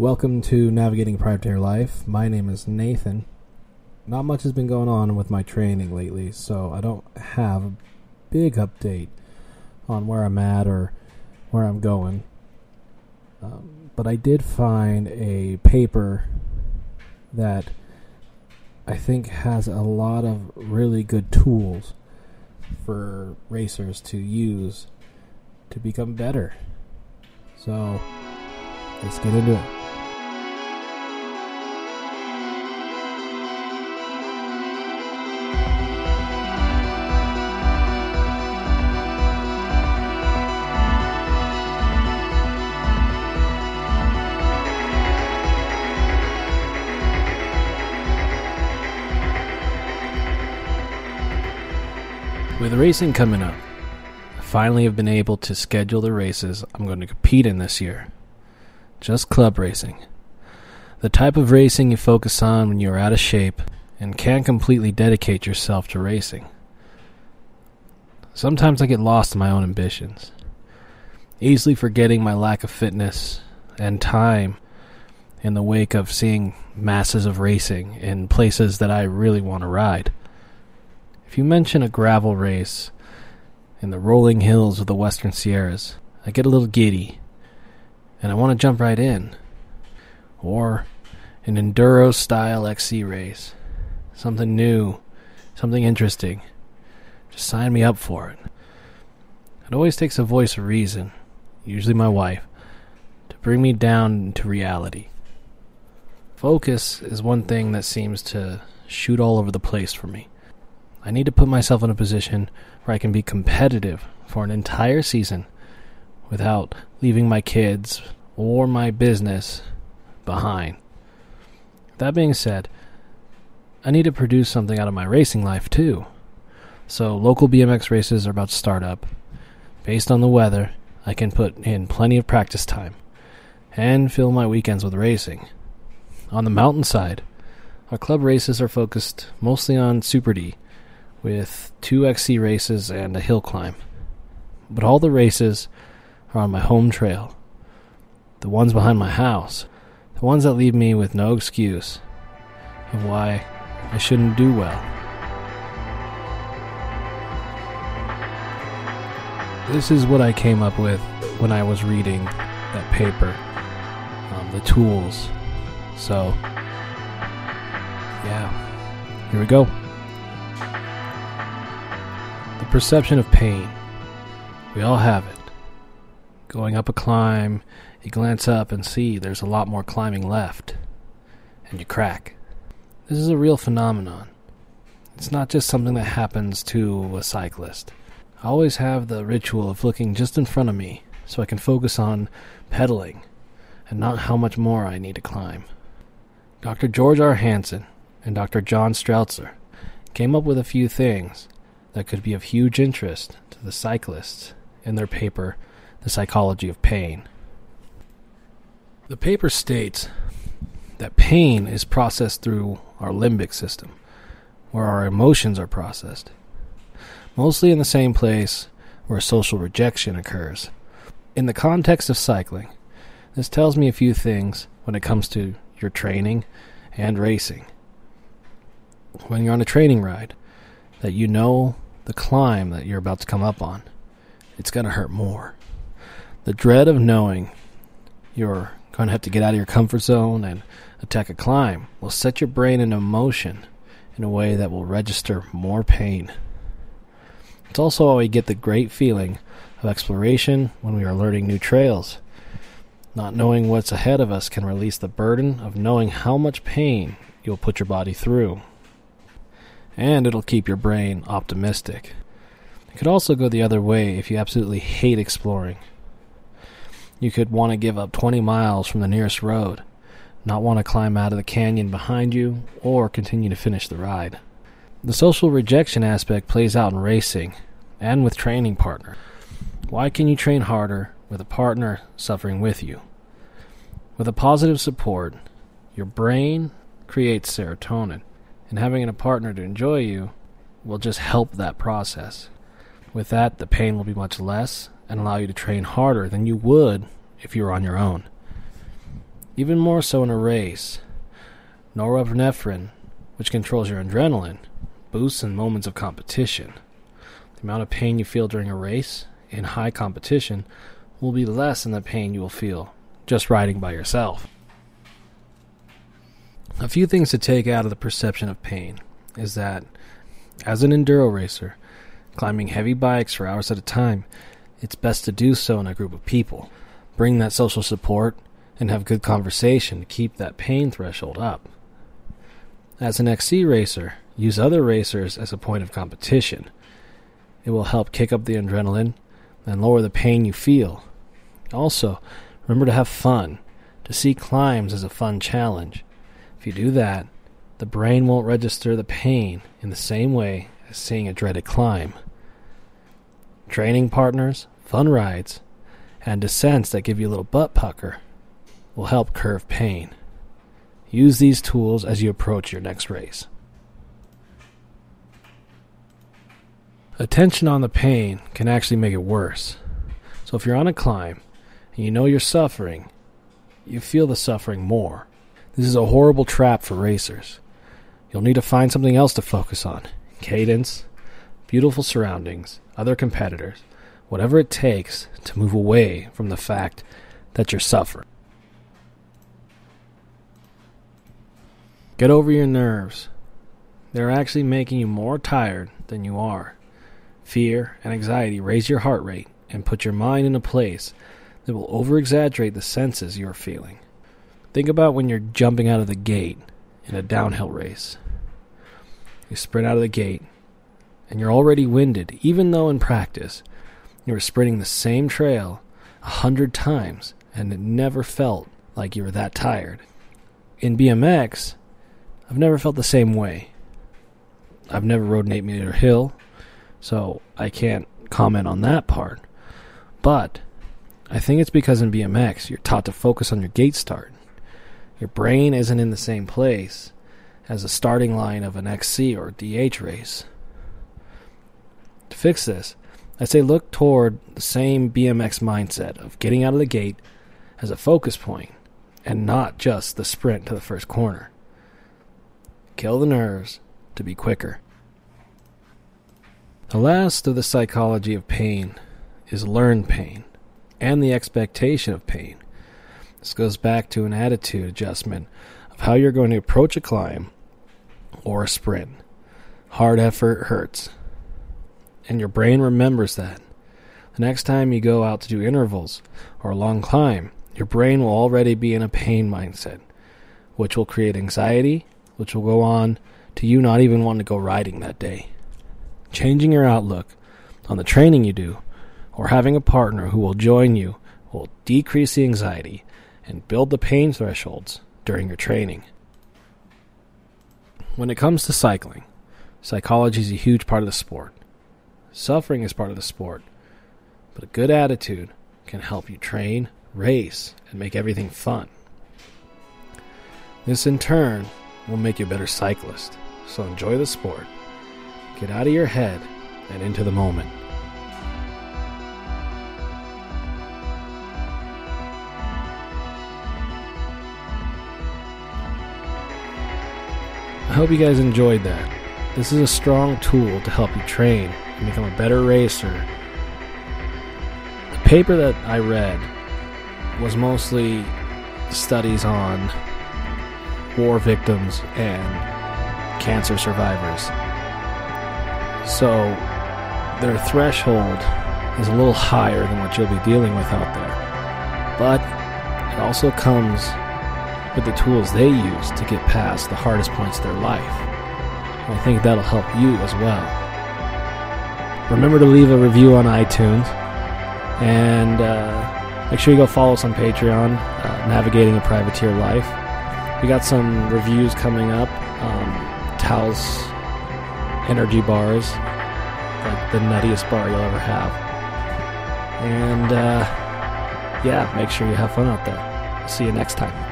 Welcome to Navigating Privateer Life. My name is Nathan. Not much has been going on with my training lately, so I don't have a big update on where I'm at or where I'm going. Um, but I did find a paper that I think has a lot of really good tools for racers to use to become better. So let's get into it. With racing coming up, I finally have been able to schedule the races I'm going to compete in this year. Just club racing. The type of racing you focus on when you are out of shape and can't completely dedicate yourself to racing. Sometimes I get lost in my own ambitions, easily forgetting my lack of fitness and time in the wake of seeing masses of racing in places that I really want to ride. If you mention a gravel race in the rolling hills of the Western Sierras, I get a little giddy and I want to jump right in. Or an enduro style XC race. Something new, something interesting. Just sign me up for it. It always takes a voice of reason, usually my wife, to bring me down to reality. Focus is one thing that seems to shoot all over the place for me. I need to put myself in a position where I can be competitive for an entire season without leaving my kids or my business behind. That being said, I need to produce something out of my racing life too. So, local BMX races are about to start up. Based on the weather, I can put in plenty of practice time and fill my weekends with racing. On the mountainside, our club races are focused mostly on Super D with two XC races and a hill climb. But all the races are on my home trail, the ones behind my house, the ones that leave me with no excuse of why I shouldn't do well. This is what I came up with when I was reading that paper, um, the tools. So, yeah, here we go. Perception of pain. We all have it. Going up a climb, you glance up and see there's a lot more climbing left, and you crack. This is a real phenomenon. It's not just something that happens to a cyclist. I always have the ritual of looking just in front of me so I can focus on pedaling and not how much more I need to climb. Dr. George R. Hansen and Dr. John Streltzer came up with a few things that could be of huge interest to the cyclists in their paper, The Psychology of Pain. The paper states that pain is processed through our limbic system, where our emotions are processed mostly in the same place where social rejection occurs. In the context of cycling, this tells me a few things when it comes to your training and racing. When you're on a training ride, that you know the climb that you're about to come up on, it's going to hurt more. The dread of knowing you're going to have to get out of your comfort zone and attack a climb will set your brain into motion in a way that will register more pain. It's also how we get the great feeling of exploration when we are learning new trails. Not knowing what's ahead of us can release the burden of knowing how much pain you'll put your body through. And it'll keep your brain optimistic. It could also go the other way if you absolutely hate exploring. You could want to give up 20 miles from the nearest road, not want to climb out of the canyon behind you, or continue to finish the ride. The social rejection aspect plays out in racing and with training partner. Why can you train harder with a partner suffering with you? With a positive support, your brain creates serotonin, and having a partner to enjoy you will just help that process. With that, the pain will be much less and allow you to train harder than you would if you were on your own. Even more so in a race. Norepinephrine, which controls your adrenaline, boosts in moments of competition. The amount of pain you feel during a race in high competition will be less than the pain you will feel just riding by yourself. A few things to take out of the perception of pain is that, as an enduro racer, climbing heavy bikes for hours at a time, it's best to do so in a group of people. Bring that social support and have good conversation to keep that pain threshold up. As an XC racer, use other racers as a point of competition. It will help kick up the adrenaline and lower the pain you feel. Also, remember to have fun, to see climbs as a fun challenge. If you do that, the brain won't register the pain in the same way as seeing a dreaded climb. Training partners, fun rides, and descents that give you a little butt pucker will help curve pain. Use these tools as you approach your next race. Attention on the pain can actually make it worse. So if you're on a climb and you know you're suffering, you feel the suffering more. This is a horrible trap for racers. You'll need to find something else to focus on cadence, beautiful surroundings, other competitors, whatever it takes to move away from the fact that you're suffering. Get over your nerves. They're actually making you more tired than you are. Fear and anxiety raise your heart rate and put your mind in a place that will over exaggerate the senses you're feeling. Think about when you're jumping out of the gate in a downhill race. You sprint out of the gate, and you're already winded, even though in practice you were sprinting the same trail a hundred times and it never felt like you were that tired. In BMX, I've never felt the same way. I've never rode an 8 meter hill, so I can't comment on that part. But I think it's because in BMX, you're taught to focus on your gate start. Your brain isn't in the same place as a starting line of an XC or DH race. To fix this, I say look toward the same BMX mindset of getting out of the gate as a focus point and not just the sprint to the first corner. Kill the nerves to be quicker. The last of the psychology of pain is learned pain and the expectation of pain. This goes back to an attitude adjustment of how you're going to approach a climb or a sprint. Hard effort hurts. And your brain remembers that. The next time you go out to do intervals or a long climb, your brain will already be in a pain mindset, which will create anxiety, which will go on to you not even wanting to go riding that day. Changing your outlook on the training you do or having a partner who will join you will decrease the anxiety and build the pain thresholds during your training. When it comes to cycling, psychology is a huge part of the sport. Suffering is part of the sport, but a good attitude can help you train, race, and make everything fun. This in turn will make you a better cyclist, so enjoy the sport. Get out of your head and into the moment. Hope you guys enjoyed that. This is a strong tool to help you train and become a better racer. The paper that I read was mostly studies on war victims and cancer survivors. So their threshold is a little higher than what you'll be dealing with out there. But it also comes with the tools they use to get past the hardest points of their life. And I think that'll help you as well. Remember to leave a review on iTunes and uh, make sure you go follow us on Patreon, uh, Navigating a Privateer Life. We got some reviews coming up. Um, Taos energy bars, like the nuttiest bar you'll ever have. And uh, yeah, make sure you have fun out there. See you next time.